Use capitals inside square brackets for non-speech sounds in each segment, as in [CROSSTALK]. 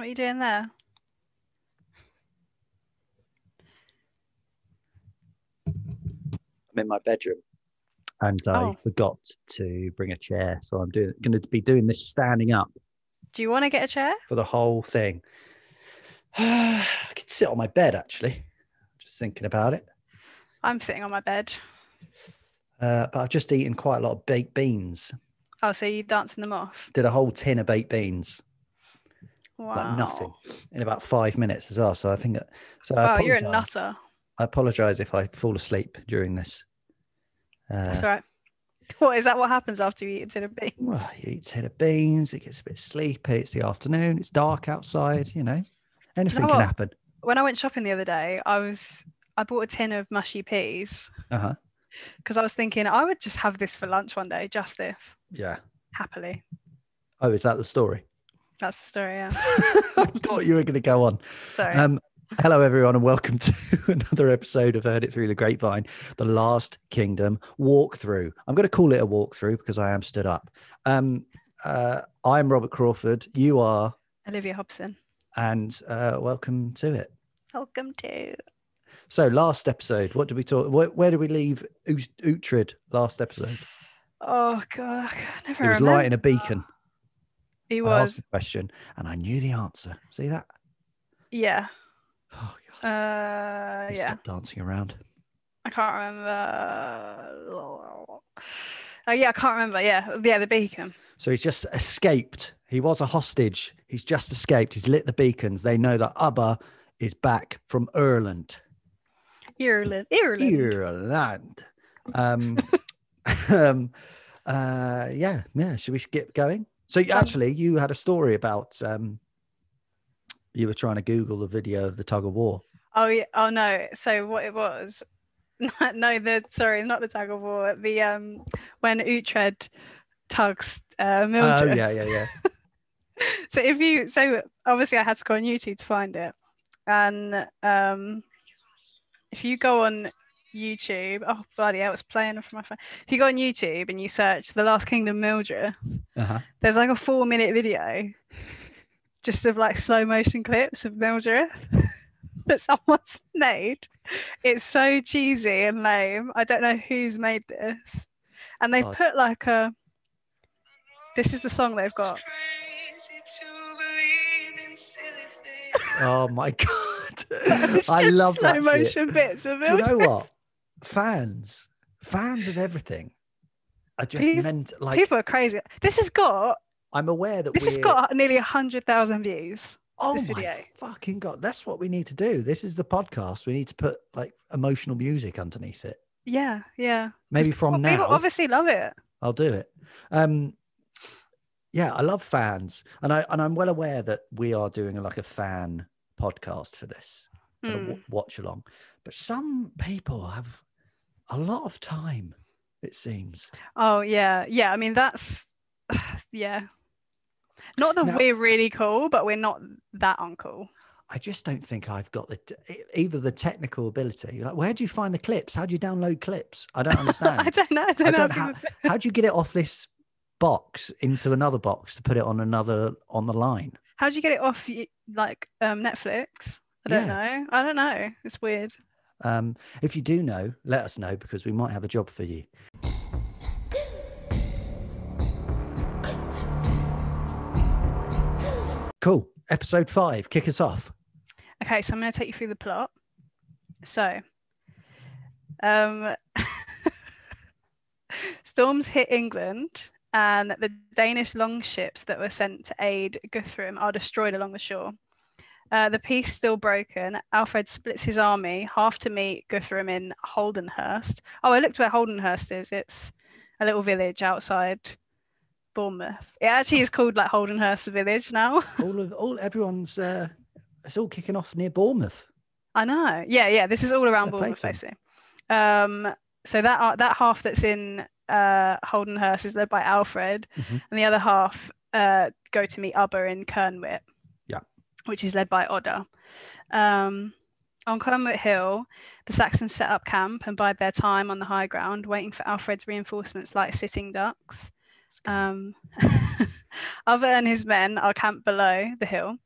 What are you doing there? I'm in my bedroom and I Oh. forgot to bring a chair. So I'm doing going to be doing this standing up Do you want to get a chair? for the whole thing. [SIGHS] I could sit on my bed actually, just thinking about it. I'm sitting on my bed. Uh, but I've just eaten quite a lot of baked beans. Oh, so you dancing them off? Did a whole tin of baked beans, Wow. like nothing, in about five minutes as well. So I think that. So I Wow, you're a nutter. I apologise if I fall asleep during this. That's Uh, all right. [LAUGHS] What is that? What happens after you eat a tin of beans? well, you eat a tin of beans, it gets a bit sleepy. It's the afternoon. It's dark outside. You know, anything can happen. When I went shopping the other day, I was I bought a tin of mushy peas Uh huh. because I was thinking I would just have this for lunch one day, just this, Yeah. happily. Oh, is that the story? That's the story. Yeah. [LAUGHS] I thought you were going to go on. Sorry. Um, hello, everyone, and welcome [LAUGHS] to another episode of Heard It Through the Grapevine, the Last Kingdom walkthrough. I'm going to call it a walkthrough because I am stood up. Um, uh, I'm Robert Crawford. You are, Olivia Hobson. and uh, welcome to it. Welcome to. So, last episode, what did we talk? Where, where did we leave Ut- Uhtred last episode? Oh god, I never It was remember. lighting a beacon. He I was. asked the question, and I knew the answer. See that? Yeah. Oh, God. Uh, yeah. Dancing around. I can't remember. Oh yeah, I can't remember. Yeah, yeah, the beacon. So he's just escaped. He was a hostage. He's just escaped. He's lit the beacons. They know that Abba is back from Ireland. Ireland. Ireland. Ireland. Um, [LAUGHS] um, uh, yeah, yeah. Should we get going? So Um, actually, you had a story about um, you were trying to Google the video of the tug of war. Oh yeah. Oh no. So what it was? [LAUGHS] no, the sorry, not the tug of war. The um when Uhtred tugs uh, Oh Mildred. yeah, yeah, yeah. [LAUGHS] so if you so obviously I had to go on YouTube to find it, and um, if you go on YouTube, oh bloody hell, it's playing from my phone. If you go on YouTube and you search "The Last Kingdom Mildred," Uh-huh. there's like a four-minute video, just of like slow motion clips of Mildred [LAUGHS] that someone's made. It's so cheesy and lame. I don't know who's made this, and they've Oh. put like a. This is the song they've got. Oh my [LAUGHS] god, [LAUGHS] I love slow that. shit. motion bits of Do you Mildred. know what? Fans, fans of everything are just Peop- meant like. People are crazy. This has got I'm aware that this has got nearly a hundred thousand views. Oh my video. fucking god! That's what we need to do. This is the podcast. We need to put like emotional music underneath it. Yeah, yeah. Maybe Well, from people now, obviously love it. I'll do it. Um, yeah, I love fans, and I and I'm well aware that we are doing a, like a fan podcast for this, w- watch along. But some people have a lot of time. It seems. Oh yeah, yeah. I mean that's [SIGHS] yeah. Not that Now- we're really cool, but we're not that uncool. I just don't think I've got the t- either the technical ability. Like, where do you find the clips? How do you download clips? I don't understand. [LAUGHS] I don't know. I don't I know. don't how have. How do you get it off this box into another box to put it on another on the line? How do you get it off like um, Netflix? I don't Yeah. know. I don't know. It's weird. Um, if you do know, let us know because we might have a job for you. Cool. Episode five. Kick us off. Okay, so I'm going to take you through the plot. So, um, [LAUGHS] storms hit England, and the Danish longships that were sent to aid Guthrum are destroyed along the shore. Uh, the peace still broken. Alfred splits his army half to meet Guthrum in Holdenhurst. Oh, I looked where Holdenhurst is. It's a little village outside Bournemouth. It actually is called like Holdenhurst Village now. [LAUGHS] All of all everyone's. Uh, it's all kicking off near Bournemouth. I know. Yeah, yeah. This is all around play Bournemouth, basically. Um, so that uh, that half that's in uh, Holdenhurst is led by Alfred, Mhm. and the other half uh, go to meet Ubba in Kernwit. Which is led by Odda. Um, on Kernwit Hill, the Saxons set up camp and bide their time on the high ground, waiting for Alfred's reinforcements like sitting ducks. Um, [LAUGHS] Other and his men are camped below the hill.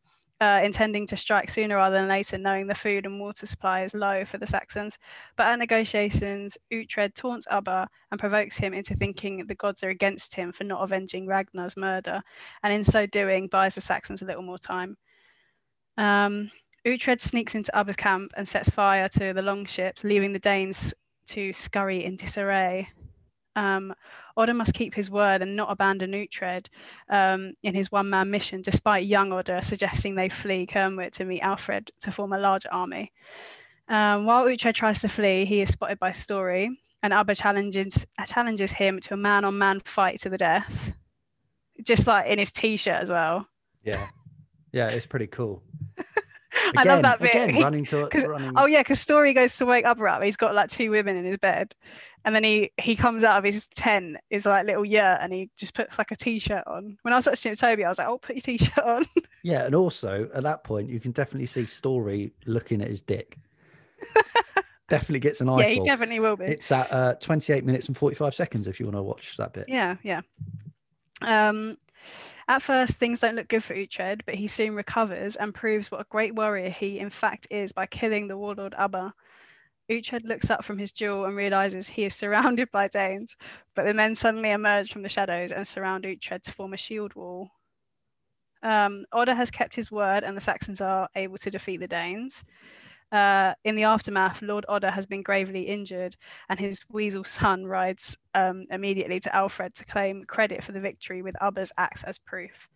uh, intending to strike sooner rather than later, knowing the food and water supply is low for the Saxons. But at negotiations, Uhtred taunts Ubba and provokes him into thinking the gods are against him for not avenging Ragnar's murder, and in so doing, buys the Saxons a little more time. Um, Uhtred sneaks into Ubba's camp and sets fire to the longships, leaving the Danes to scurry in disarray. Um, must keep his word and not abandon Uhtred um, in his one man mission, despite young Odda suggesting they flee Kernwit to meet Alfred to form a larger army. Um, while Uhtred tries to flee, he is spotted by Storri, and Ubba challenges, challenges him to a man on man fight to the death, just like in his t shirt as well. Yeah. Yeah, it's pretty cool. [LAUGHS] I love that bit. Again, [LAUGHS] running to running. Oh yeah, because Storri goes to wake up up. He's got like two women in his bed, and then he he comes out of his tent, his like little yurt, and he just puts like a t-shirt on. When I was watching Toby, I was like, "Oh, put your t-shirt on." [LAUGHS] Yeah, and also at that point, you can definitely see Storri looking at his dick. definitely gets an eye. yeah, he definitely will be. It's at uh, 28 minutes and 45 seconds if you want to watch that bit. Yeah, yeah. Um, at first, things don't look good for Uhtred, but he soon recovers and proves what a great warrior he, in fact, is by killing the warlord Abba. Uhtred looks up from his duel and realizes he is [LAUGHS] surrounded by Danes, but the men suddenly emerge from the shadows and surround Uhtred to form a shield wall. Um, Odda has kept his word, and the Saxons are able to defeat the Danes. Uh, in the aftermath, Lord Odda has been gravely injured, and his weasel son rides um, immediately to Alfred to claim credit for the victory with Ubba's axe as proof.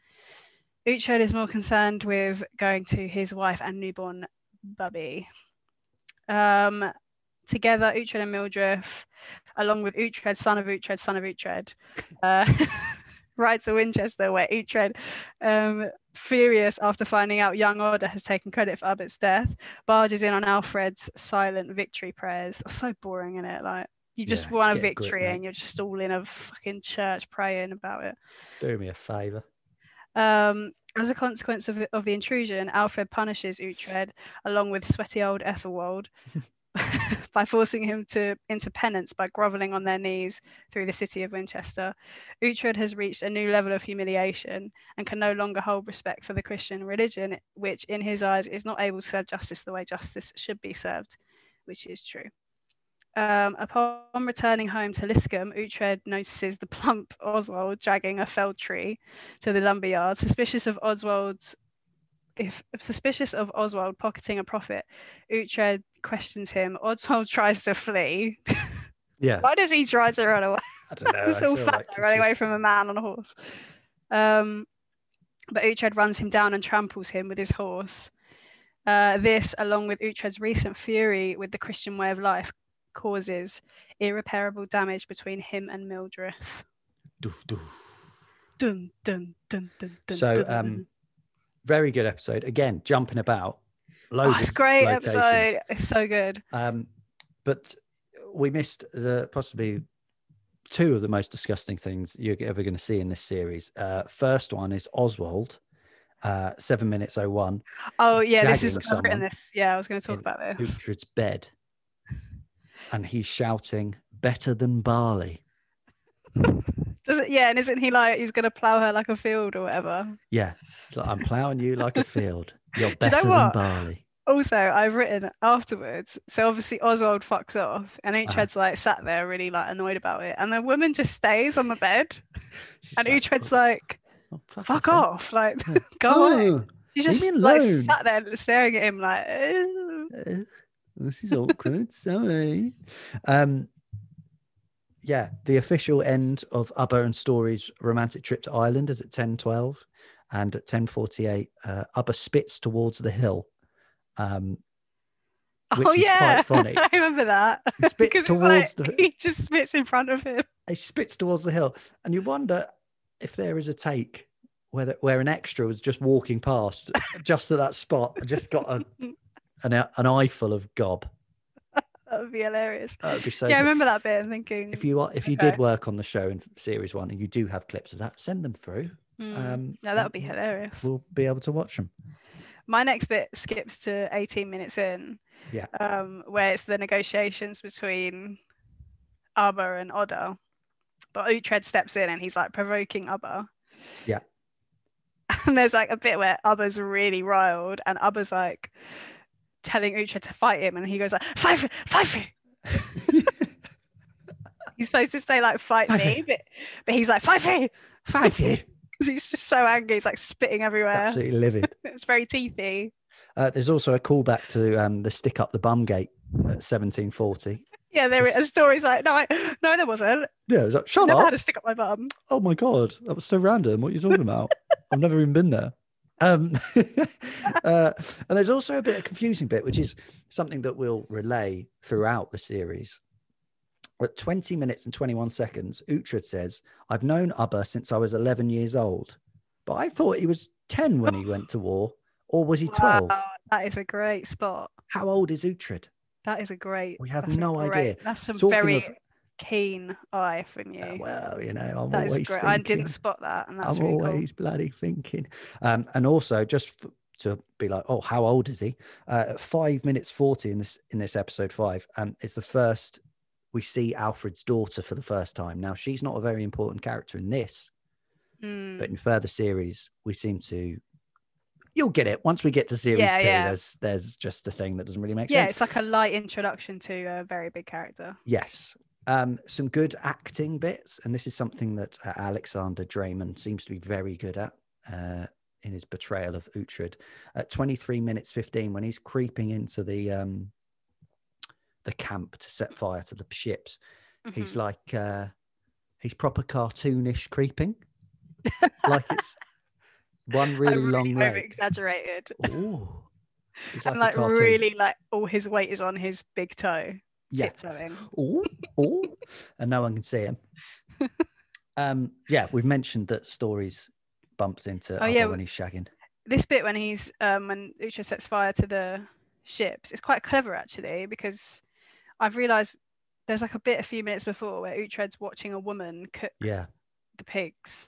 Uhtred is more concerned with going to his wife and newborn Bubby. Um, together, Uhtred and Mildred, along with Uhtred, son of Uhtred, son of Uhtred, uh, [LAUGHS] ride to Winchester, where Uhtred, um, furious after finding out young Odda has taken credit for Ubba's death, barges in on Alfred's silent victory prayers. So boring, is it? Like you just Yeah, won a grip, victory and you're just all in a fucking church praying about it. Do me a favour. Um, as a consequence of, of the intrusion, Alfred punishes Uhtred along with sweaty old Ethelwald [LAUGHS] [LAUGHS] by forcing him to into penance by groveling on their knees through the city of Winchester. Uhtred has reached a new level of humiliation and can no longer hold respect for the Christian religion, which in his eyes is not able to serve justice the way justice should be served, which is true. Um, upon returning home to Liscombe, Uhtred notices the plump [LAUGHS] Oswald dragging a felled tree to the lumberyard, suspicious of Oswald's. If suspicious of Oswald pocketing a profit, Uhtred questions him. Oswald [LAUGHS] tries to flee. Yeah. Why does he try to run away? I don't know. [LAUGHS] Little feel fat like running away from a man on a horse. Um, but Uhtred runs him down and tramples him with his horse. Uh, this, along with Uhtred's recent fury with the Christian way of life, causes irreparable damage between him and Mildred. Dun, dun, dun, dun, dun, So, um. Very good episode. Again, jumping about. Loads oh, it's of great locations. episode. It's so good. Um, but we missed the possibly two of the most disgusting things you're ever going to see in this series. Uh, first one is Oswald, uh, seven minutes oh one, Oh yeah, this is I've written this. Yeah, I was going to talk about this. Uhtred's bed, and he's shouting, "Better than barley." [LAUGHS] Does it? Yeah, and isn't he like he's going to plow her like a field or whatever? Yeah, it's like, I'm ploughing you like a [LAUGHS] field. You're you know better than barley. Also, I've written afterwards. So obviously Oswald fucks off, and Uh-huh. Like sat there really like annoyed about it, and the woman just stays on the bed, [LAUGHS] and like, Uhtred's "Oh, like, oh, fuck "Fuck off, off!" Like, then." [LAUGHS] go away. Oh, She's leave just like sat there staring at him like. Uh, this is awkward. Sorry. Um, yeah, the official end of Ubba and Storri's romantic trip to Ireland is at 10.12 and at 10.48, uh, Ubba spits towards the hill. Um, Which oh is quite yeah, funny. [LAUGHS] I remember that. He spits towards like, the- He just spits in front of him. he spits towards the hill. And you wonder if there is a take where, the, where an extra was just walking past just at that spot and just got a, [LAUGHS] an, an eyeful of gob. [LAUGHS] That would be hilarious. That would be so yeah, I remember that bit and thinking. if you are if you Okay. did work on the show in series one and you do have clips of that send them through Hmm. um yeah, that would be hilarious. we'll be able to watch them My next bit skips to 18 minutes in. Yeah. Um, where it's the negotiations between Ubba and Odda. But Uhtred steps in and he's like provoking Ubba. Yeah. [LAUGHS] And there's like a bit where Ubba's really riled, and Ubba's like telling Uhtred to fight him, and he goes like, "Fight, me, fight me." [LAUGHS] he's supposed to say like, "Fight Fight me," me. but, but he's like, "Fight me," Five years. because he's just so angry. He's like spitting everywhere. Absolutely livid. [LAUGHS] It's very teethy. Uh, there's also a callback to um, the stick up the bum gate at 1740. Yeah, there is. A story's like, no, I, no, there wasn't. Yeah, it was like, shut Never up. had to stick up my bum. Oh my god, that was so random. What are you talking about? I've never even been there. Um, [LAUGHS] uh, and there's also a bit of confusing bit, which is something that we'll relay throughout the series. At 20 minutes and 21 seconds, Uhtred says, "I've known Ubba since I was 11 years old, but I thought he was 10 when he went to war, or was he 12? Wow, that is a great spot. How old is Uhtred? That is a great. We have no great- idea. That's some Talking very keen eye from you. Uh, well, you know, I'm that always great. thinking. I didn't spot that, and that's I'm really always bloody thinking. Um, and also just f- to be like, oh, how old is he? Uh, five minutes forty in this in this episode five, um, it's the first we see Alfred's daughter for the first time. Now she's not a very important character in this. Mm. but in further series we seem to. You'll get it once we get to series Yeah, two. yeah. There's there's just a thing that doesn't really make yeah, sense. Yeah, it's like a light introduction to a very big character. Yes. Um, some good acting bits, and this is something that uh, Alexander Dreymon seems to be very good at uh, in his betrayal of Uhtred. At 23 minutes 15, when he's creeping into the um, the camp to set fire to the ships, he's Mhm. like uh, he's proper cartoonish creeping, [LAUGHS] like it's one Like, really long over leg. exaggerated, Ooh, he's and [LAUGHS] like really like all his weight is on his big toe, yeah. oh, oh, and no one can see him. [LAUGHS] Um, yeah, we've mentioned that stories bumps into Oh, yeah, when he's shagging. this bit when he's um when Uhtred sets fire to the ships it's quite clever actually because I've realised there's like a bit a few minutes before where Uhtred's watching a woman cook Yeah, the pigs.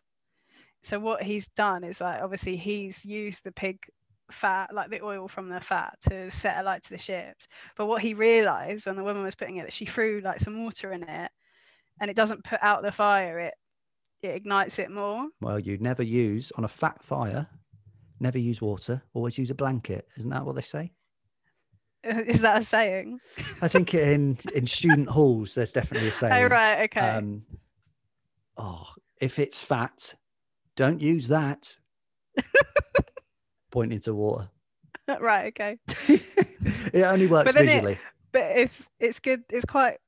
So what he's done is like obviously he's used the pig fat, like the oil from the fat, to set a light to the ships. But what he realised when the woman was putting it, that she threw like some water in it, and it doesn't put out the fire. It it ignites it more. well, you never use on a fat fire. Never use water. Always use a blanket. Isn't that what they say? [LAUGHS] Is that a saying? I think in in student [LAUGHS] halls, there's definitely a saying. Oh right, okay. Um, oh, if it's fat, don't use that. [LAUGHS] Pointing to water. [LAUGHS] [LAUGHS] right, okay. it only works But then it- visually. But if it's good, it's quite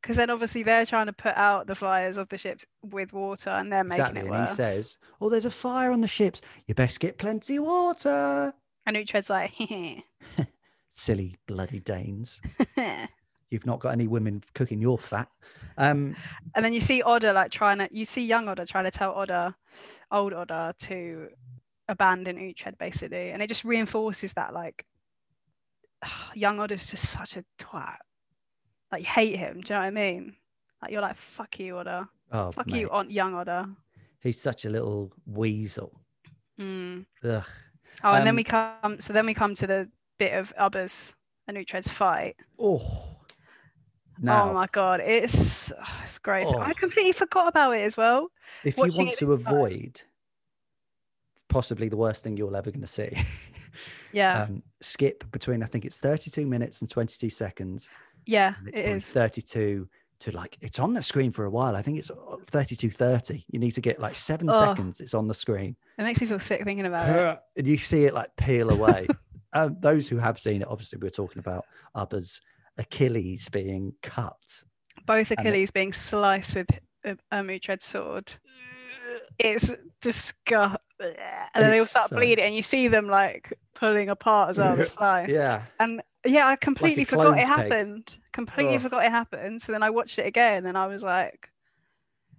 because then obviously they're trying to put out the fires of the ships with water, and they're making exactly. it And worse. he says, "Oh, there's a fire on the ships. You best get plenty of water." and Uhtred's like, [LAUGHS] Silly bloody Danes. You've not got any women cooking your fat. Um, and then you see Otter like trying to, you see young Otter trying to tell Otter, old Otter, to abandon Uhtred basically, and it just reinforces that like, [SIGHS] young Otter's just such a twat. Like you hate him. Do you know what I mean? Like you're like, fuck you, Otter. oh, Fuck mate, you, on young Otter. he's such a little weasel. Mm. Ugh. Oh, and then Um, we come. So then we come to the bit of Ubba's and Uhtred's fight. Oh. Now, oh my god, it's it's great. Oh. I completely forgot about it as well. if you want to avoid. time. Possibly the worst thing you're ever going to see, [LAUGHS] Yeah, um, skip between I think it's 32 minutes and 22 seconds. yeah, it's it is. 32 to like it's on the screen for a while. I think it's 32 30. You need to get like seven Oh. seconds. It's on the screen. It makes me feel sick thinking about it. [LAUGHS] and you see it like peel away. [LAUGHS] um, those who have seen it, obviously, we're talking about others. Achilles being cut. Both it- Achilles being sliced with a, a Uhtred's sword. It's disgusting. And then they all start so- um, bleeding, and you see them like pulling apart as well, the [LAUGHS] slice. Yeah, And yeah, I completely forgot clothes it peg. happened. Completely Ugh. forgot it happened. So then I watched it again, and I was like,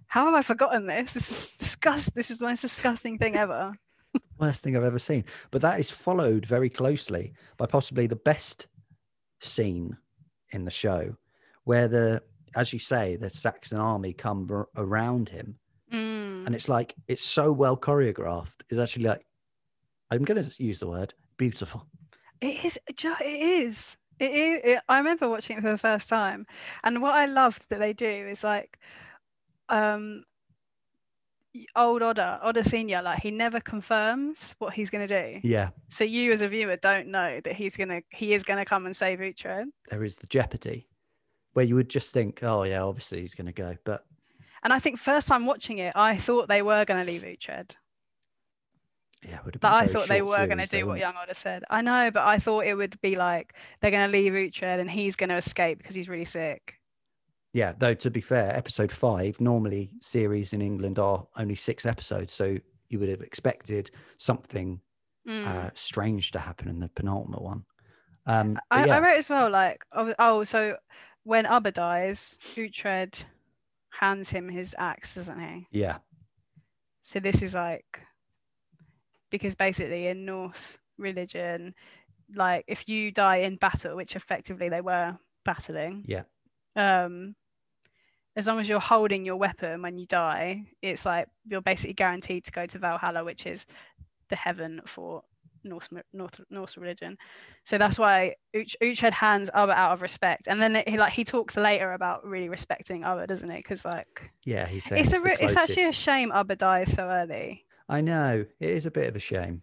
"How have I forgotten this? This is disgust. This is the most disgusting thing ever." [LAUGHS] worst thing I've ever seen. But that is followed very closely by possibly the best scene in the show, where the, as you say, the Saxon army come around him, Mm. and it's like it's so well choreographed. It's actually like, I'm going to use the word beautiful. It is, it is, it is. It. It, I remember watching it for the first time, and what I love that they do is like, um, old Otter, Otter Senior, like he never confirms what he's gonna do. Yeah, So you as a viewer don't know that he's gonna he is gonna come and save Uhtred. there is the jeopardy where you would just think, oh yeah, obviously he's going to go, but And I think first time watching it, I thought they were gonna leave Uhtred. yeah, would have been. But I thought they were going to do what? Young Otter said. I know, but I thought it would be like they're going to leave Uhtred and he's going to escape because he's really sick. Yeah, though to be fair, episode five normally series in England are only six episodes, so you would have expected something Mm. uh, strange to happen in the penultimate one. Um, I, yeah, I wrote as well, like, oh, oh, so when Ubba dies, Uhtred hands him his axe, doesn't he? yeah, So this is like, because basically in Norse religion, like if you die in battle, which effectively they were battling, yeah, um, as long as you're holding your weapon when you die, it's like you're basically guaranteed to go to Valhalla, which is the heaven for Norse North Norse religion. So that's why Uch, Uhtred hands Ubba out of respect, and then he like he talks later about really respecting Ubba, doesn't he? Because like yeah. He said it's a the it's actually a shame Ubba dies so early. I know it is a bit of a shame.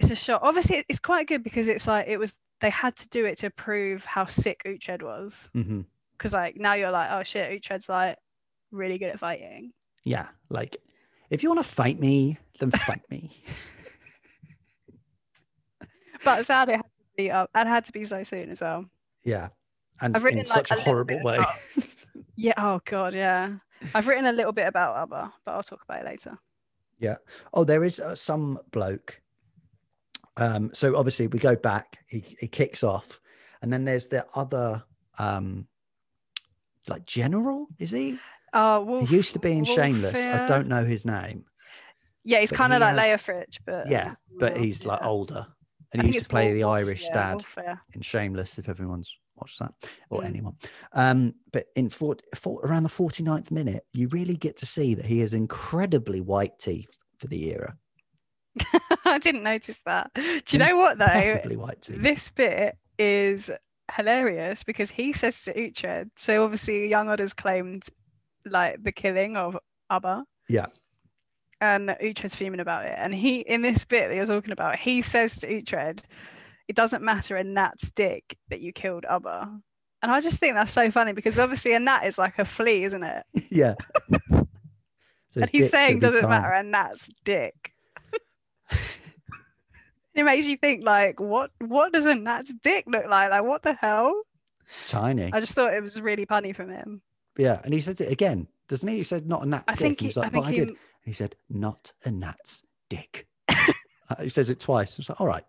It's a shock. Obviously, it's quite good because it's like it was they had to do it to prove how sick Uhtred was. Mm-hmm. Because like now you're like, oh shit, Uhtred's like really good at fighting. Yeah, like if you want to fight me, then fight me. [LAUGHS] But sad it had to be up. It had to be so soon as well. yeah, and I've written, in like, such a a horrible way. [LAUGHS] Yeah. Oh god. Yeah. I've written a little bit about Ubba, but I'll talk about it later. Yeah. Oh, there is uh, some bloke. Um, so obviously we go back. He he kicks off, and then there's the other, um, like general. Is he? Oh, Wolf, he used to be in Shameless. I don't know his name. Yeah, he's kind of he like Leia has- Fritch, but yeah, but he's like older, and he used to play Wolf- the Wolf- Irish yeah, dad Wolfia. in Shameless. If everyone's watched that, or Mm. anyone. Um, but in for, for around the 49th minute, you really get to see that he has incredibly white teeth for the era. [LAUGHS] I didn't notice that. Do you He's know what though? Impeccably white teeth. This bit is hilarious because he says to Uhtred. So obviously, Young Otter's claimed like the killing of Abba. Yeah. And Uhtred's fuming about it. And he, in this bit that you're talking about, he says to Uhtred, "It doesn't matter a gnat's dick that you killed Ubba." And I just think that's so funny because obviously a gnat is like a flea, isn't it? [LAUGHS] yeah. So and he's saying doesn't matter a gnat's dick. [LAUGHS] it makes you think like, what? What does a gnat's dick look like? Like, what the hell? It's tiny. I just thought it was really funny from him. Yeah, and he says it again, doesn't he? He said not a gnat's I dick. think he he, was like, I think but I he, did. He said not a gnat's dick. [LAUGHS] Uh, he says it twice. It's like, all right,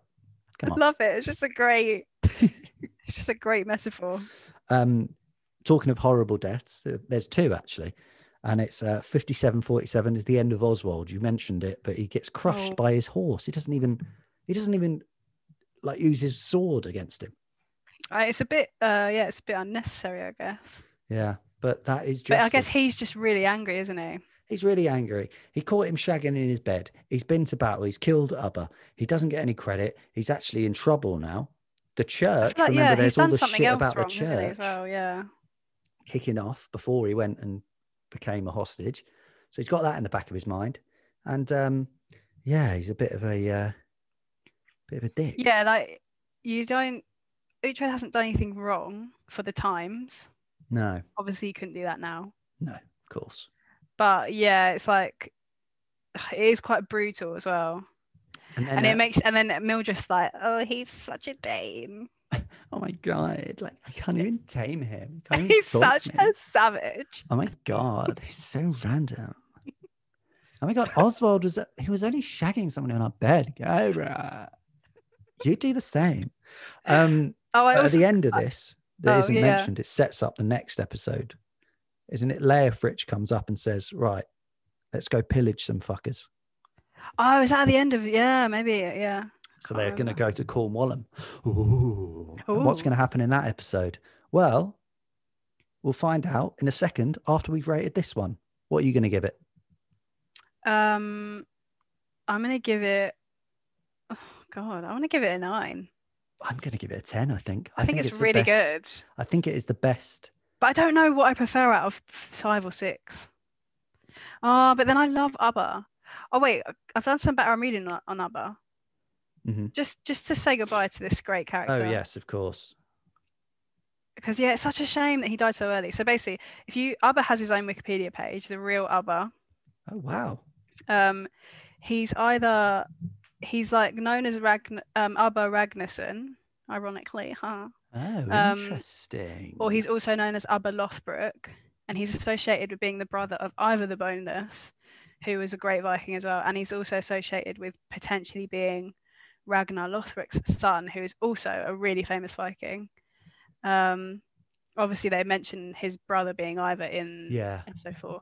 come I on. love it. It's just a great, [LAUGHS] it's just a great metaphor. Um, talking of horrible deaths, uh, there's two actually, and it's uh, 5747 is the end of Oswald. You mentioned it, but he gets crushed Oh. by his horse. He doesn't even, he doesn't even like use his sword against him. Uh, it's a bit, uh, yeah, it's a bit unnecessary, I guess. Yeah, but that is just. But I guess he's just really angry, isn't he? He's really angry. He caught him shagging in his bed. He's been to battle. He's killed Ubba. He doesn't get any credit. He's actually in trouble now. The church, like, remember, yeah, there's all the something shit else about wrong, the church as well? Yeah. kicking off before he went and became a hostage. So he's got that in the back of his mind. And um, yeah, he's a bit of a uh, bit of a dick. Yeah, like you don't. Uhtred hasn't done anything wrong for the times. No, Obviously, you couldn't do that now. no, of course. But yeah, it's like it is quite brutal as well. And then, and uh, it makes and then Mildred's like, oh, he's such a dame. [LAUGHS] oh my god, like I can't even tame him. I [LAUGHS] can't He's such a savage. Oh my god, he's so random. Oh my god, Oswald was he was only shagging someone in our bed. Go, bruh. You do the same. Um, [LAUGHS] Oh, I also at the end of this, that Oh, not yeah. mentioned, it sets up the next episode. Isn't it? Leofric comes up and says, Right, let's go pillage some fuckers. oh, is that at the end of yeah, maybe yeah. So Can't they're going to go to Cornwallen. Ooh. And what's going to happen in that episode? Well, we'll find out in a second after we've rated this one. What are you going to give it? Um, I'm gonna give it. Oh God, I want to give it a nine. I'm going to give it a 10, I think. I, think, it's, the really good, I think it is the best. But I don't know what I prefer out of five or six. Oh, but then I love ABBA. Oh wait, I've done some better I'm reading on, ABBA. Mhm. Just just to say goodbye to this great character. Oh yes, of course. Because yeah, it's such a shame that he died so early. So basically, if you ABBA has his own Wikipedia page, the real ABBA. Oh wow. Um, he's either he's like known as Ragn um, Abba Ragnarsson, ironically, huh? Oh, Um, interesting. Or he's also known as Abba Lothbrok, and he's associated with being the brother of Ivar the Boneless, who was a great Viking as well. And he's also associated with potentially being Ragnar Lothbrok's son, who is also a really famous Viking. Um, obviously, they mention his brother being Ivar in yeah. episode four.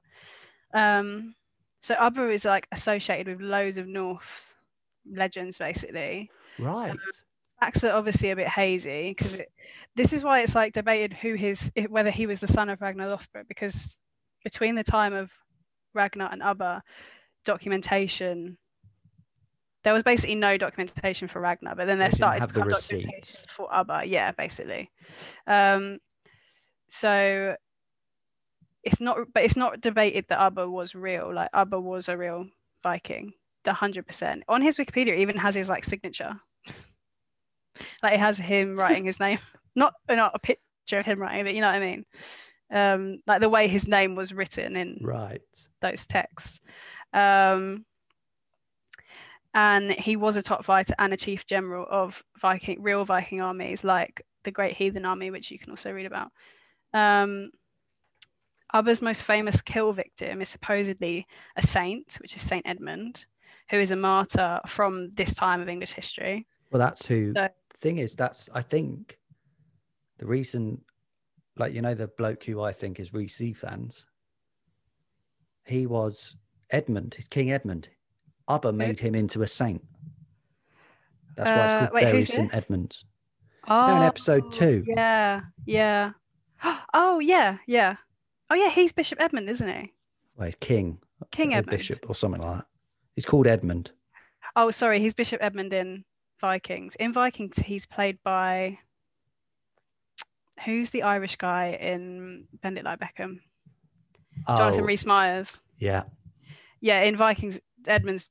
Um, so Abba is like associated with loads of Norse legends, basically. Right. Facts are obviously a bit hazy because this is why it's like debated who his whether he was the son of Ragnar Lothbrok because between the time of Ragnar and Abba, documentation there was basically no documentation for Ragnar, but then there They started to come documentation for Abba. Yeah, basically. Um, so it's not, but it's not debated that Abba was real. Like Abba was a real Viking, the hundred percent. On his Wikipedia, it even has his like signature. Like it has him writing his name, [LAUGHS] not not a picture of him writing, but you know what I mean. Um, like the way his name was written in Right. those texts. Um, and he was a top fighter and a chief general of Viking, real Viking armies like the Great Heathen Army, which you can also read about. Um, Abba's most famous kill victim is supposedly a saint, which is Saint Edmund, who is a martyr from this time of English history. Well, that's who. So- thing is, that's I think the reason, like you know, the bloke who I think is Reece fans. He was Edmund, King Edmund. Abba made him into a saint. That's why it's Uh, called wait, Bury St this? Edmunds. Oh, in episode two. Yeah, yeah. [GASPS] Oh, yeah, yeah. Oh, yeah, he's Bishop Edmund, isn't he? Well, king, King Edmund. bishop, or something like that. He's called Edmund. Oh, sorry, he's Bishop Edmund in Vikings. In Vikings, he's played by who's the Irish guy in Bend It Like Beckham? Jonathan oh, Rhys Meyers. yeah. Yeah, in Vikings, Edmund's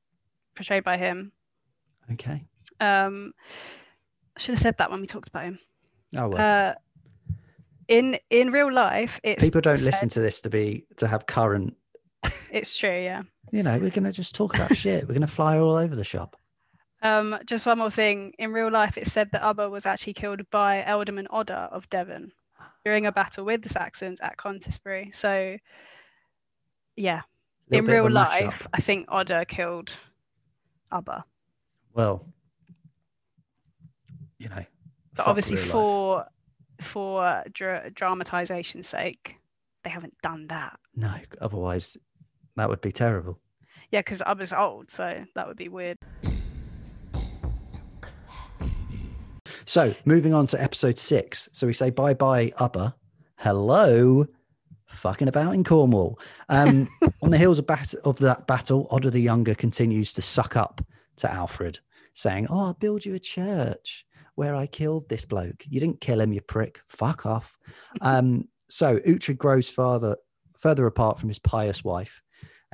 portrayed by him. Okay. Um, I should have said that when we talked about him. Oh well. Uh, in in real life, it's People don't said- listen to this to be to have current. It's true, yeah. You know, we're gonna just talk about [LAUGHS] shit. We're gonna fly all over the shop. Um, just one more thing. In real life, it's said that Ubba was actually killed by Ealdorman Odda of Devon during a battle with the Saxons at Countisbury. So, yeah, in real life, I think Odda killed Ubba. Well, you know, But obviously, real life. for for dra- dramatization's sake, they haven't done that. no, otherwise that would be terrible. Yeah, because Ubba's old, so that would be weird. So moving on to episode six. So we say bye bye, Upper. Hello, fucking about in Cornwall. Um, [LAUGHS] on the heels of, bat- of that battle, Odda the Younger continues to suck up to Alfred, saying, "Oh, I'll build you a church where I killed this bloke. You didn't kill him, you prick. Fuck off." [LAUGHS] Um, so Uhtred grows farther further apart from his pious wife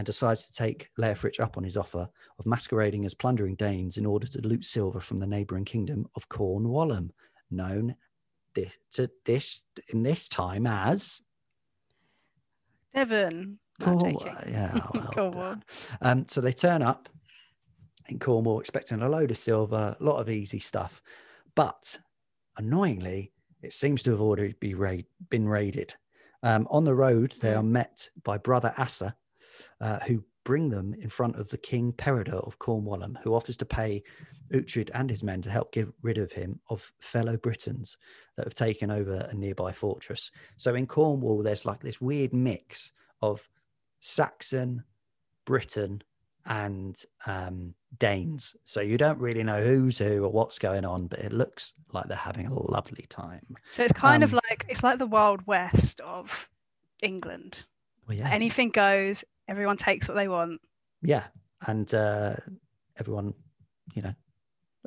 and decides to take Leofric up on his offer of masquerading as plundering Danes in order to loot silver from the neighbouring kingdom of Cornwallum, known this, to this in this time as Devon. Cornwall. Yeah, [LAUGHS] well Cornwall. Um, so they turn up in Cornwall expecting a load of silver, a lot of easy stuff, but annoyingly, it seems to have already be raid, been raided. Um, on the road, they are met by brother Asser, uh, who bring them in front of the King Peredur of Cornwallum, who offers to pay Uhtred and his men to help get rid of him of fellow Britons that have taken over a nearby fortress. So in Cornwall, there's like this weird mix of Saxon, Briton, and um, Danes. So you don't really know who's who or what's going on, but it looks like they're having a lovely time. So it's kind of Um, like it's like the Wild West of England. Well, yeah, Anything goes. Everyone takes what they want. yeah, and uh, everyone, you know,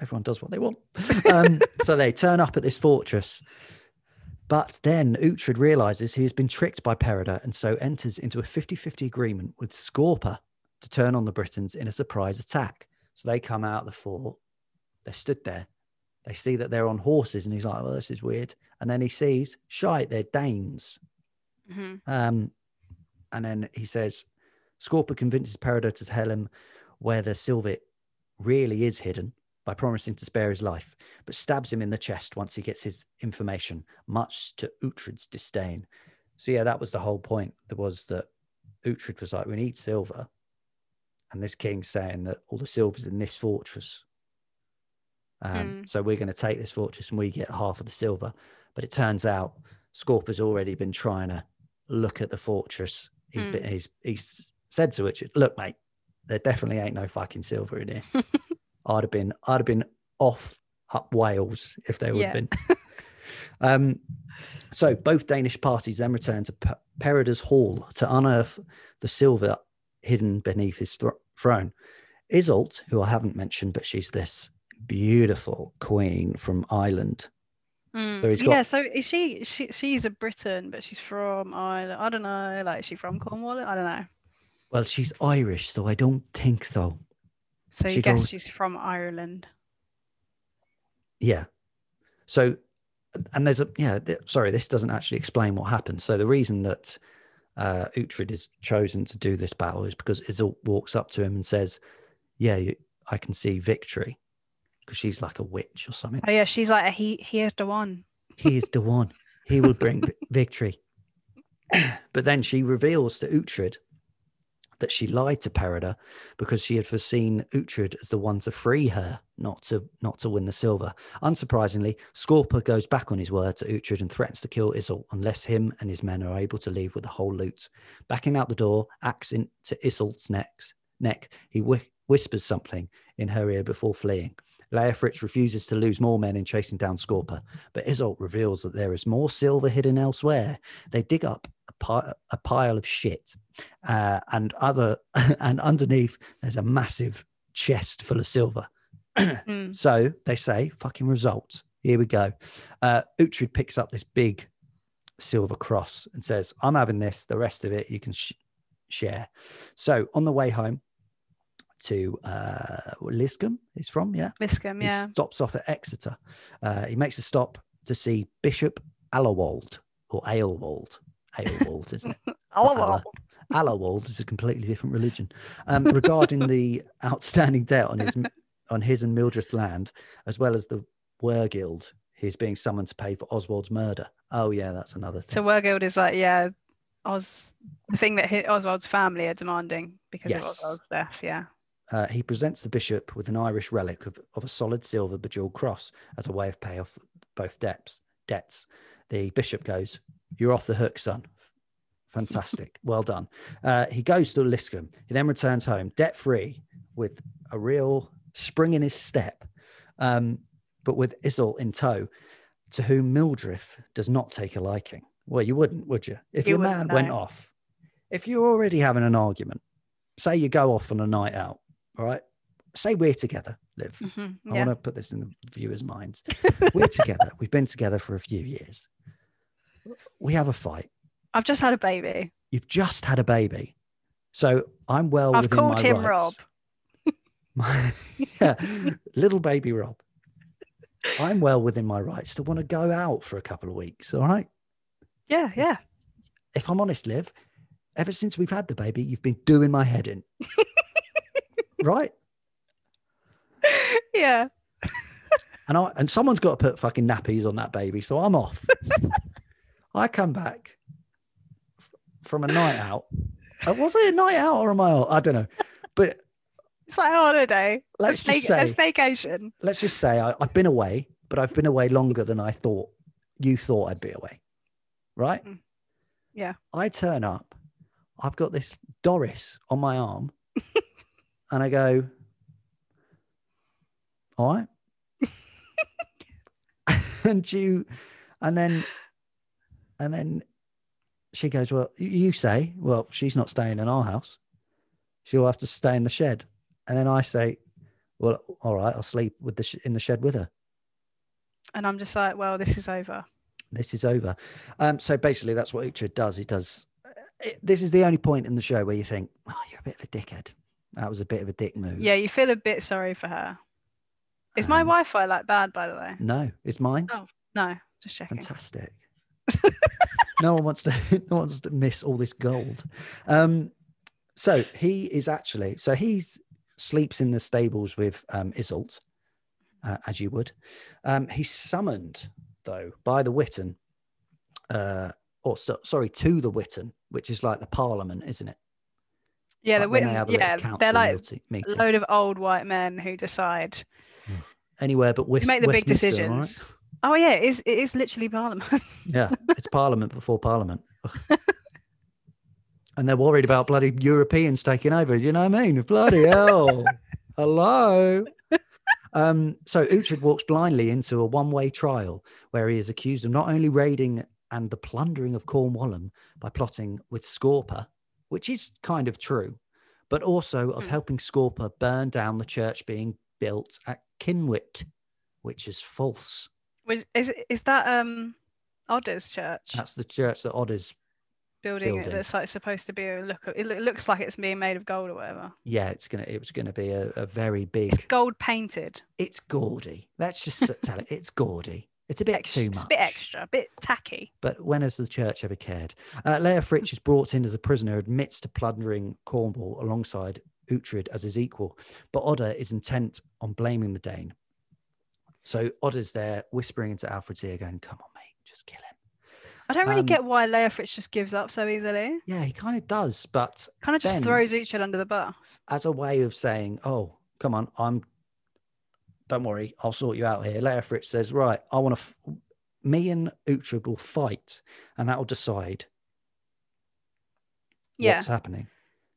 everyone does what they want. [LAUGHS] Um, so they turn up at this fortress. But then Uhtred realizes he has been tricked by Peredur and so enters into a 50 50 agreement with Scorpa to turn on the Britons in a surprise attack. So they come out of the fort, they're stood there, they see that they're on horses, and he's like, Well, this is weird. And then he sees, shite, they're Danes. Mhm. Um, and then he says, Scorpa convinces Peredur to tell him where the Silvet really is hidden by promising to spare his life, but stabs him in the chest once he gets his information, much to Uhtred's disdain. So yeah, that was the whole point. There was that Uhtred was like, "We need silver," and this king's saying that all the silver's in this fortress. Um, Hmm. So we're going to take this fortress and we get half of the silver. But it turns out Scorpa's already been trying to look at the fortress. He's Hmm. been he's he's said to Richard, "Look, mate, there definitely ain't no fucking silver in here." [LAUGHS] I'd have been I'd have been off up Wales if there would Yeah. have been. um, so both Danish parties then return to P- hall to unearth the silver hidden beneath his thro- throne. Iseult, who I haven't mentioned, but she's this beautiful queen from Ireland. Mm. So he's got- yeah, so is she, she she's a Briton, but she's from Ireland. I don't know, like is she from Cornwall? I don't know. Well, she's Irish, so I don't think so. So She you guess goes- she's from Ireland. Yeah. So, and there's a yeah. Th- sorry, this doesn't actually explain what happened. So the reason that uh, Uhtred is chosen to do this battle is because Iseult walks up to him and says, "Yeah, you, I can see victory," because she's like a witch or something. Oh yeah, she's like he he is the one. he is the one. He will bring [LAUGHS] victory. [CLEARS THROAT] but then she reveals to Uhtred that she lied to Peredur because she had foreseen Uhtred as the one to free her, not to not to win the silver. Unsurprisingly, Scorpa goes back on his word to Uhtred and threatens to kill Iseult unless him and his men are able to leave with the whole loot. Backing out the door, axe into Iseult's neck, neck he whi- whispers something in her ear before fleeing. Leofric refuses to lose more men in chasing down Scorpa, but Iseult reveals that there is more silver hidden elsewhere. They dig up pi- a pile of shit, uh, and other [LAUGHS] and underneath there's a massive chest full of silver. [CLEARS THROAT] Mm. So they say, fucking results. Here we go. Uh, Uhtred picks up this big silver cross and says, I'm having this. The rest of it you can sh- share. So on the way home to uh, Liscombe, he's from, yeah. Liscombe, He yeah. stops off at Exeter. Uh, he makes a stop to see Bishop Alawald or Aelwald. Aelwald, isn't it? [LAUGHS] Allah. Alawald is a completely different religion. Um, regarding the [LAUGHS] outstanding debt on his on his and Mildred's land, as well as the Wergild, he's being summoned to pay for Oswald's murder. Oh yeah, that's another thing. So Wergild is like, yeah, Oz, the thing that hit Oswald's family are demanding because Yes. of Oswald's death. Yeah. Uh, he presents the bishop with an Irish relic of, of a solid silver bejeweled cross as a way of pay off both debts. Debts. The bishop goes, "You're off the hook, son. Fantastic, [LAUGHS] well done." Uh, he goes to Liscombe. He then returns home, debt free, with a real spring in his step, um, but with Iseult in tow, to whom Mildred does not take a liking. Well, you wouldn't, would you? If You your man wouldn't, went off, if you're already having an argument, say you go off on a night out, all right? Say we're together, Liv. Mhm, I want to put this in the viewers' minds. We're [LAUGHS] together. We've been together for a few years. We have a fight. I've just had a baby. You've just had a baby. So I'm well within my rights. I've called him. Rob. [LAUGHS] My, yeah, little baby Rob. I'm well within my rights to want to go out for a couple of weeks. All right. Yeah, yeah. If I'm honest, Liv, ever since we've had the baby, you've been doing my head in. [LAUGHS] right? Yeah. And I and someone's got to put fucking nappies on that baby, so I'm off. [LAUGHS] I come back from a night out. Uh, was it a night out or am I? I don't know. But It's like a holiday. let's a, just say, a staycation. let's just say I, I've been away, but I've been away longer than I thought you thought I'd be away. Right? Mm. Yeah. I turn up. I've got this Doris on my arm, [LAUGHS] and I go, "All right." [LAUGHS] [LAUGHS] and you, and then, and then she goes, "Well, you say, well, she's not staying in our house. She'll have to stay in the shed." And then I say, "Well, all right, I'll sleep with the sh- in the shed with her." And I'm just like, well, this is over. this is over. Um, so basically, that's what Uhtred does. He does. It, this is the only point in the show where you think, "Oh, you're a bit of a dickhead." That was a bit of a dick move. Yeah, you feel a bit sorry for her. Is my Um, Wi-Fi like bad, by the way? No, it's mine. Oh, no, just checking. Fantastic. No one wants to. [LAUGHS] No one wants to miss all this gold. Um, so he is actually. So he sleeps in the stables with um, Iseult, uh, as you would. Um, he's summoned though by the Witan, uh, or so, sorry, to the Witan, which is like the Parliament, isn't it? Yeah, the Like they Witan, little yeah, they're like meeting- a load of old white men who decide anywhere but West, make the big Westminster, right? decisions. Oh yeah, it is. It is literally Parliament. [LAUGHS] Yeah, it's Parliament before Parliament. [LAUGHS] And they're worried about bloody Europeans taking over. You know what I mean? Bloody hell. [LAUGHS] Hello. Um, so Uhtred walks blindly into a one-way trial where he is accused of not only raiding and the plundering of Cornwalum by plotting with Skorpa, which is kind of true, but also of Hmm. helping Skorpa burn down the church being built at Cynuit, which is false. Was is is that um Odda's church That's the church that Odda's building, building. it that's like supposed to be a look? It looks like it's being made of gold or whatever. yeah, it's gonna it was gonna be a, a very It's big. gold painted. It's gaudy. Let's just tell it. It's gaudy. It's a bit Extra, too it's much. a bit extra, a bit tacky. But when has the church ever cared? Uh, Fritz is brought in as a prisoner, admits to plundering Cornwall alongside Uhtred as his equal, but Odda is intent on blaming the Dane. So Odda's there whispering into Alfred's ear, going, "Come on, mate, just kill him." I don't really Um, get why Leofric just gives up so easily. Yeah, he kind of does, but Kind of just throws Uhtred under the bus. as a way of saying, "Oh, come on, I'm. Don't worry, I'll sort you out here." Leofric says, "Right, I want to. F- me and Uhtred will fight, and that will decide Yeah. what's happening."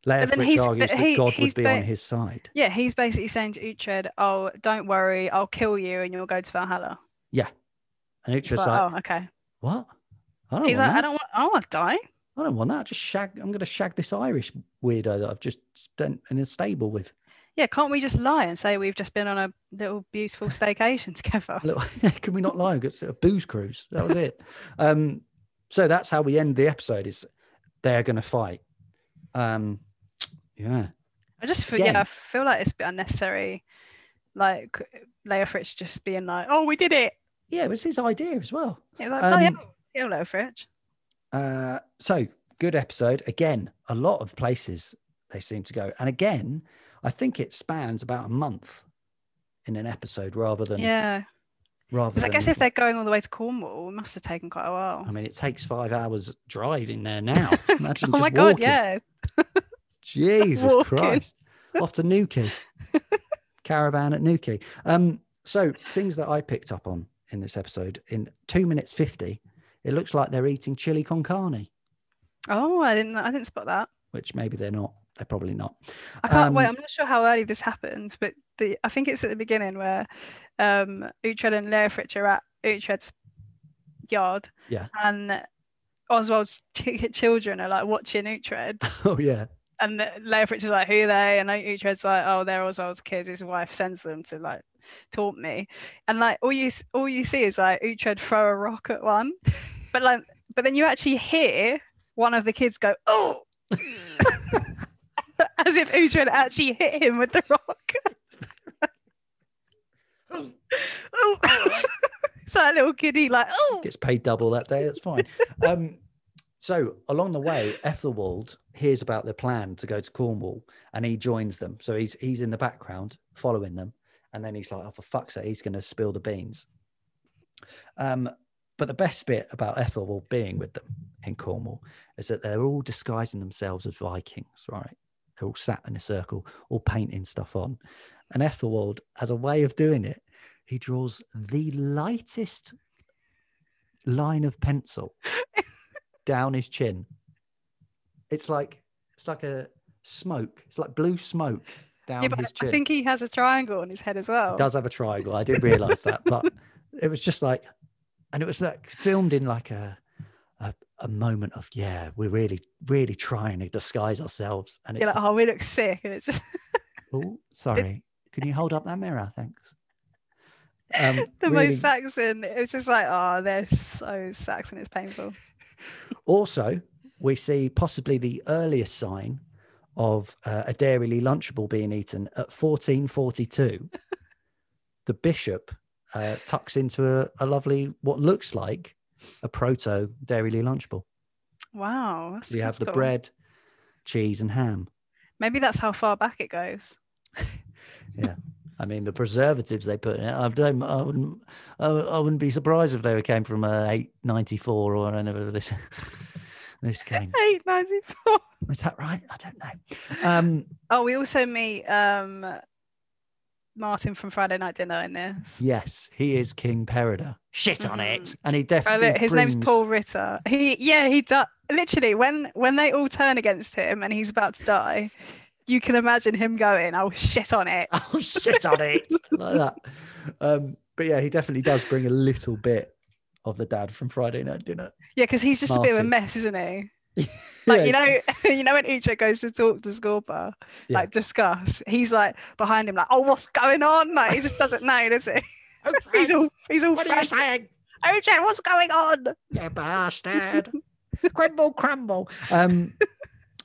Then he's- argues that he- God he's would be ba- on his side. Yeah, he's basically saying to Uhtred, "Oh, don't worry, I'll kill you and you'll go to Valhalla." Yeah, and Uhtred's like, like, "Oh, okay." "What? I don't He's want like, that. "I don't want, I don't want to die." I don't want that. Just shag. I'm going to shag this Irish weirdo that I've just spent in a stable with. Yeah, can't we just lie and say we've just been on a little beautiful staycation [LAUGHS] together? [LAUGHS] Can we not lie? It's a booze cruise. That was it. Um, so that's how we end the episode. Is they're going to fight. Um, yeah, I just feel, Again. yeah, I feel like it's a bit unnecessary. Like Leofric just being like, "Oh, we did it." yeah, it was his idea as well. It was like, Um, hell, yeah, Leofric." Uh, so good episode. Again, a lot of places they seem to go, and again, I think it spans about a month in an episode rather than Yeah, rather I than. guess if they're going all the way to Cornwall, it must have taken quite a while. I mean, it takes five hours driving there now. [LAUGHS] Imagine oh my god, walking. yeah. [LAUGHS] Jesus Walking. Christ. [LAUGHS] Off to Newquay. Caravan at Newquay. Um, so things that I picked up on in this episode in two minutes 50, it looks like they're eating chili con carne, Oh, I didn't, I didn't spot that. which maybe they're not. They're probably not. I can't wait. Um, I'm not sure how early this happened, but the I think it's at the beginning where um Uhtred and Leofric are at Uhtred's yard. Yeah. And Oswald's ch- [LAUGHS] children are like watching Uhtred, [LAUGHS] Oh, yeah. And the- Leia is like, "Who are they?" And Uhtred's like, "Oh, they're Oswald's kids. His wife sends them to like taunt me." And like all you all you see is like Uhtred throw a rock at one, but like but then you actually hear one of the kids go, "Oh." [LAUGHS] As if Uhtred actually hit him with the rock. [LAUGHS] so that little kiddie like, oh, Gets paid double that day. That's fine. um, so along the way, Aethelwold hears about their plan to go to Cornwall and he joins them. So he's he's in the background following them. And then he's like, oh, for fuck's sake, he's going to spill the beans. Um, but the best bit about Aethelwold being with them in Cornwall is that they're all disguising themselves as Vikings, right? They're all sat in a circle, all painting stuff on. And Aethelwold, has a way of doing it, he draws the lightest line of pencil [LAUGHS] down his chin. It's like it's like a smoke. It's like blue smoke down yeah, but his chin. I think he has a triangle on his head as well. He does have a triangle. I didn't realize that, but [LAUGHS] it was just like, and it was like filmed in like a, a a moment of yeah, we're really really trying to disguise ourselves, and it's You're like, oh, we look sick, and it's just [LAUGHS] oh [LAUGHS] sorry, can you hold up that mirror? Thanks. Um, [LAUGHS] the really- most Saxon. It's just like, oh, they're so Saxon. It's painful. [LAUGHS] Also, we see possibly the earliest sign of uh, a Dairylea Lunchable being eaten at 1442. [LAUGHS] the bishop uh, tucks into a, a lovely, what looks like a proto Dairylea Lunchable. Wow. That's, You have the cool. bread, cheese, and ham. Maybe that's how far back it goes. I mean, the preservatives they put in it. I don't. I wouldn't. I, I wouldn't be surprised if they came from uh, eight ninety four or whatever this [LAUGHS] this came. 894. Is that right? I don't know. Um, Oh, we also meet um Martin from Friday Night Dinner in this. yes, he is King Peredur. Shit on it, Mhm. and he Oh, definitely. his name's Paul Ritter. He yeah, he does literally when when they all turn against him and he's about to die, you can imagine him going, "Oh shit on it." [LAUGHS] Oh shit on it, [LAUGHS] like that. Um, but yeah, he definitely does bring a little bit of the dad from Friday Night Dinner. Yeah, because he's just a bit of a mess, isn't he? [LAUGHS] Like Yeah, you know, you know when Uche goes to talk to Skorpa, Yeah. like discuss, he's like behind him, like, "Oh, what's going on?" Like he just doesn't know, does he? he's all he's all. what are you saying? Uche, what's going on? You bastard. crumble, crumble. Um,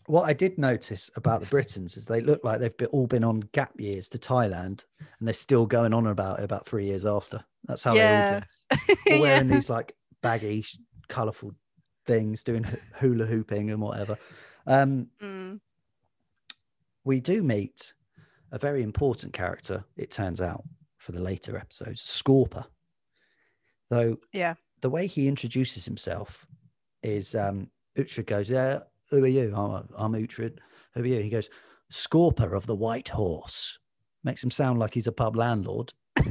what I did notice about the Britons is they look like they've all been on gap years to Thailand and they're still going on about it about three years after. That's how Yeah. they're all dressed. All yeah. [LAUGHS] wearing these like baggy, colourful things, doing hula hooping and whatever. Um, Mm. we do meet a very important character, it turns out, for the later episodes, Skorpa. Though Yeah. the way he introduces himself is um Uhtred goes, Yeah, who are you? I'm, I'm Uhtred. Who are you? He goes, Skorpa of the White Horse. Makes him sound like he's a pub landlord. [LAUGHS]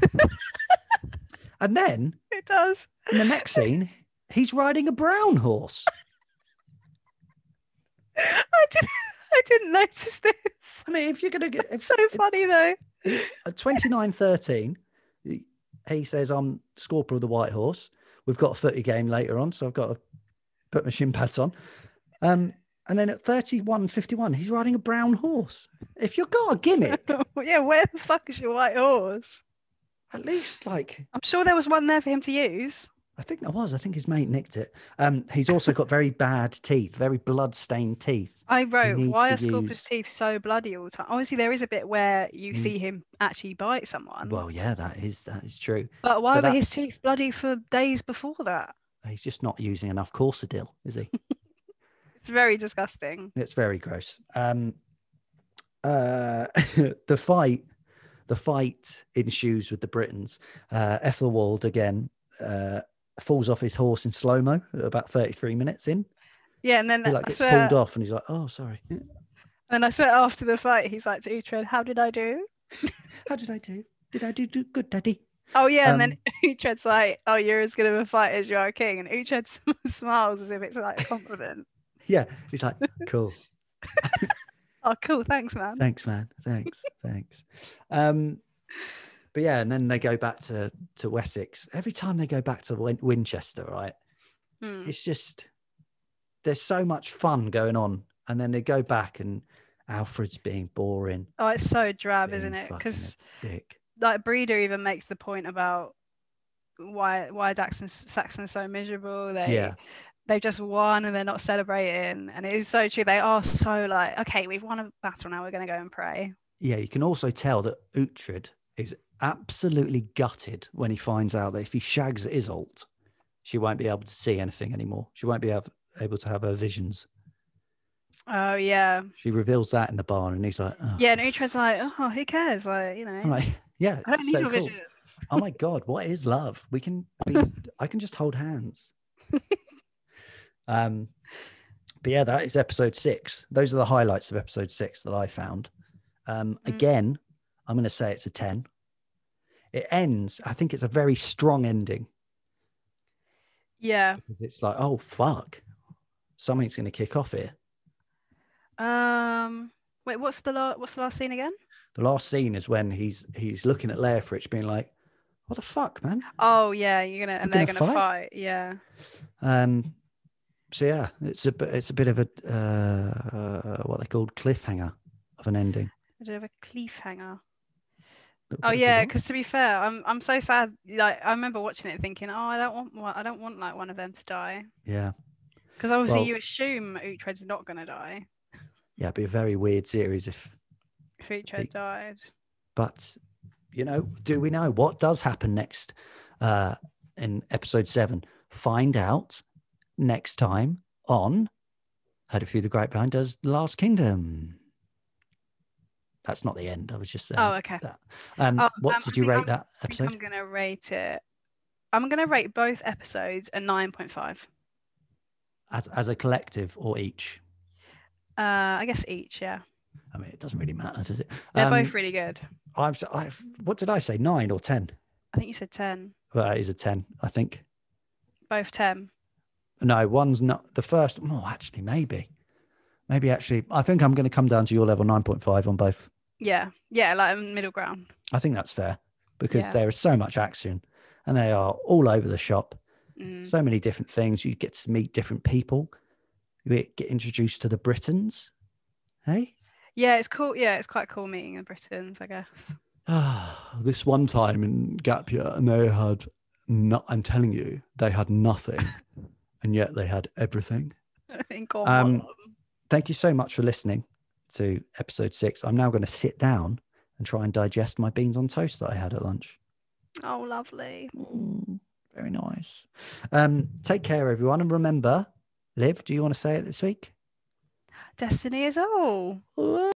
and then It does. in the next scene, he's riding a brown horse. [LAUGHS] I didn't. I didn't notice this. I mean, if you're gonna get if [LAUGHS] So funny though. at 29.13, he- he says, I'm Skorpa of the White Horse. We've got a footy game later on, so I've got to put my shin pads on. Um, and then at 31.51, he's riding a brown horse. If you've got a gimmick, [LAUGHS] yeah, where the fuck is your white horse? at least like, I'm sure there was one there for him to use. I think there was, I think his mate nicked it. Um, he's also got very bad teeth, very blood stained teeth. I wrote, why are Scorpius use- teeth so bloody all the time? Obviously, there is a bit where you see him actually bite someone, Well, yeah, that is, that is true. but why but were his teeth bloody for days before that? He's just not using enough Corsodyl, is he? [LAUGHS] Very disgusting. It's very gross. Um, uh, [LAUGHS] the fight, the fight ensues with the Britons. Uh, Aethelwold again uh, falls off his horse in slow mo about thirty-three minutes in. Yeah, and then He like gets swear, pulled off, and he's like, "Oh, sorry. and I swear after the fight, he's like to Uhtred, "How did I do?" [LAUGHS] How did I do? Did I do, do good, Daddy?" Oh yeah, and then Um, [LAUGHS] Uhtred's like, "Oh, you're as good of a fighter as you are a king," and Uhtred smiles as if it's like a compliment. Yeah, he's like, "Cool, [LAUGHS] oh, cool, thanks, man. thanks, man. Thanks, thanks." Um, but yeah, and then they go back to to Wessex. Every time they go back to Win- Winchester, right? Hmm. it's just there's so much fun going on and then they go back and alfred's being boring Oh, it's so drab, isn't it? Because dick like Brida even makes the point about why why Daxon's Saxon's so miserable. They Yeah. They've just won and they're not celebrating, and it is so true. They are so like, okay, we've won a battle now. We're gonna go and pray. yeah you can also tell that Uhtred is absolutely gutted when he finds out that if he shags Iseult, she won't be able to see anything anymore she won't be able, to have her visions Oh yeah, she reveals that in the barn and he's like oh. yeah. And Uhtred's like, oh, who cares? Like, you know, I'm like yeah I don't need so your cool. vision. oh my god what is love we can be [LAUGHS] i can just hold hands [LAUGHS] um but yeah that is episode six those are the highlights of episode six that i found um Mm. again i'm going to say it's a 10 it ends i think it's a very strong ending Yeah. it's like oh fuck something's going to kick off here Um. Wait, what's the la- what's the last scene again? the last scene is when he's he's looking at Leofric being like what the fuck man Oh yeah, you're gonna and We're they're gonna gonna fight? fight. Yeah. Um, so yeah, it's a bit- it's a bit of a uh, what they called cliffhanger of an ending. A bit of a cliffhanger. Oh yeah, because to be fair, I'm I'm so sad. Like I remember watching it thinking, oh, I don't want one, I don't want like one of them to die. yeah, Because obviously Well- you assume Uhtred's not gonna die yeah, it'd be a very weird series if. if Uhtred died. But you know, do we know what does happen next uh, in episode seven? Find out next time on Heard It Through the Grapevine does Last Kingdom. That's not the end. I was just saying. Oh, okay. Um, Oh, what um, did you rate I'm- that episode? I'm gonna rate it. I'm gonna rate both episodes a nine point five. As, as a collective or each? Uh, I guess each. Yeah, I mean, it doesn't really matter, does it? they're Um, both really good. I've, I've, what did I say? Nine or ten? I think you said ten. Well, that is a ten, I think. Both ten. No, one's not the first. Oh, actually, maybe, maybe actually, I think I'm going to come down to your level nine point five on both. Yeah, yeah, like a middle ground. I think that's fair because Yeah. there is so much action, and they are all over the shop. Mm. So many different things. You get to meet different people. You get introduced to the Britons. Hey, Yeah, it's cool. Yeah, it's quite cool meeting the Britons, I guess. ah, [SIGHS] this one time in Gap Year, and they had. No, I'm telling you, they had nothing, [LAUGHS] and yet they had everything. [LAUGHS] Um, thank you so much for listening to episode six. I'm now going to sit down and try and digest my beans on toast that I had at lunch. oh, lovely. Mm, very nice. Um, take care, everyone. And remember, Liv, do you want to say it this week? Destiny is all. Whoa.